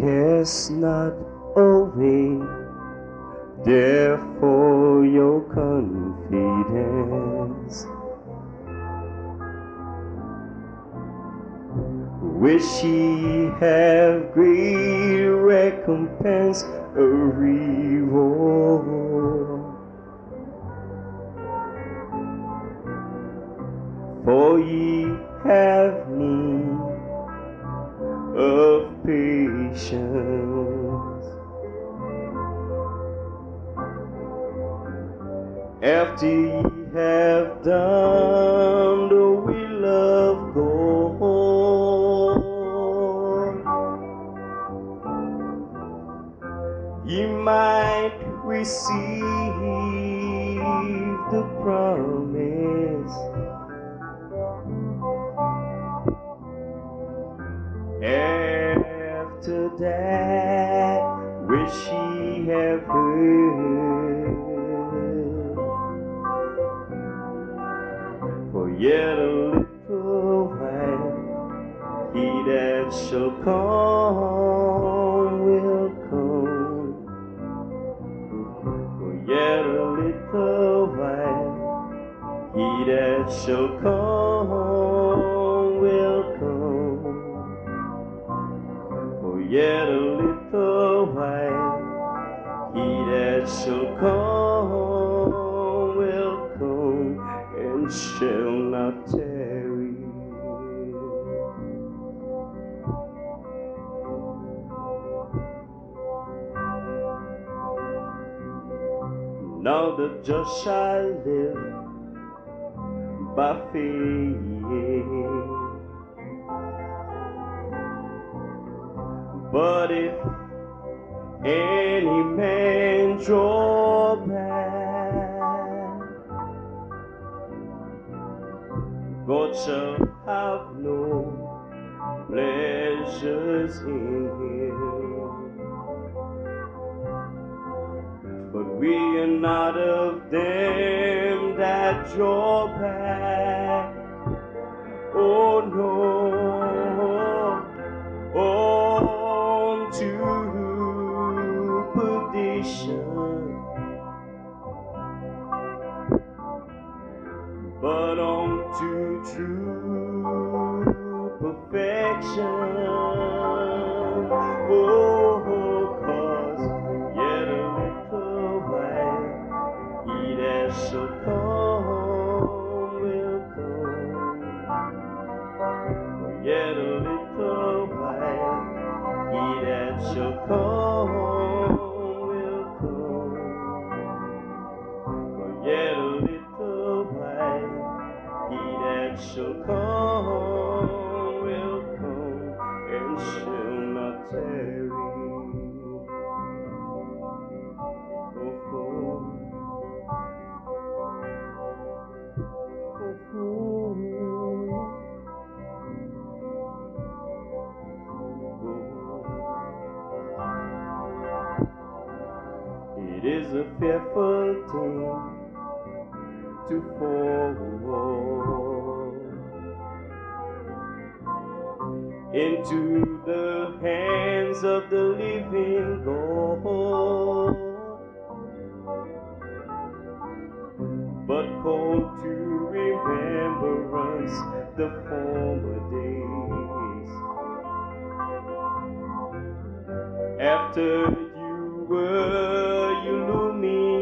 Cast not away, therefore, your confidence. Wish ye have great recompense, a reward. For ye have need of. After ye have done the will of God, ye might receive the promise. After that, which ye have heard, for yet a little while, he that shall come will come. For yet a little while, he that shall come that shall come will come and shall not tarry. Now the just shall live by faith. But if any man draw back, God shall have no pleasures in him. But we are not of them that draw back. Oh no, perdition, but on to true perfection. Oh, cause yet a little while he that shall come will come. Yet a little while he that shall come shall come will come and shall not tarry. Oh, oh, oh. It is a fearful thing to fall into the hands of the living God, but call to remembrance the former days after you were illuminated.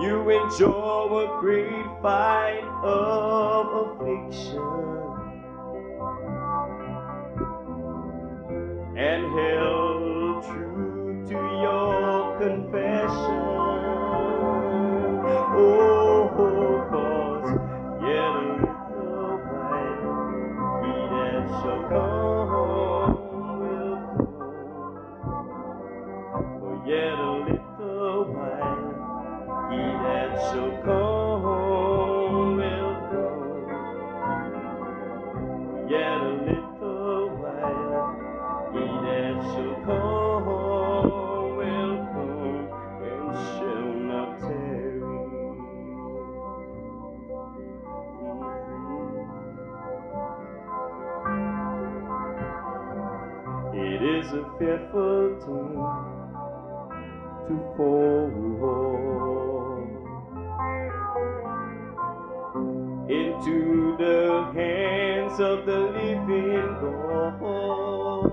You enjoy a great fight of affliction and held true to your confession. Oh, cause yet a little while he that shall come will come. For yet It is a fearful thing to fall into the hands of the living God.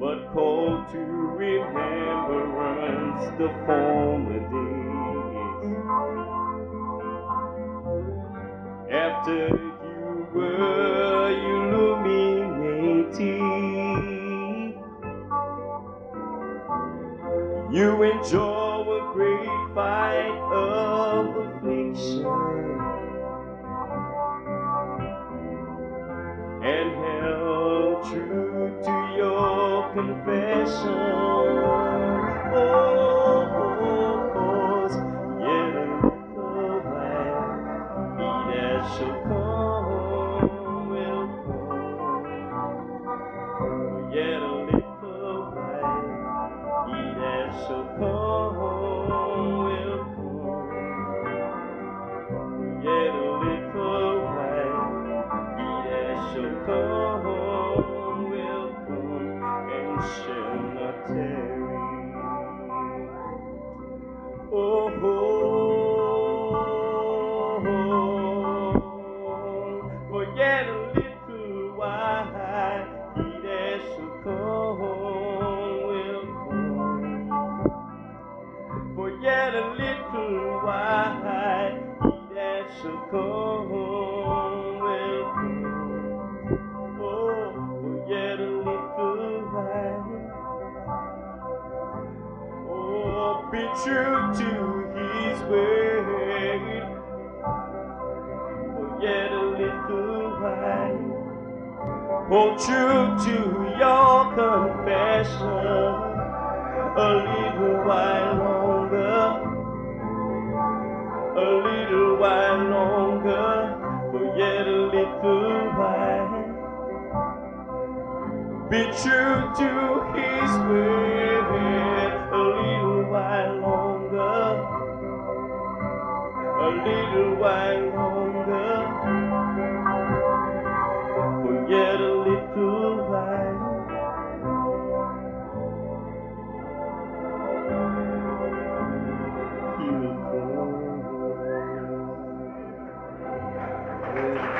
But call to remembrance the former days after you were You enjoy a great fight of affliction and held true to your confession. True to his word. For yet a little while. Hold true to your confession. A little while longer. A little while longer. For yet a little while. Be true to his word little while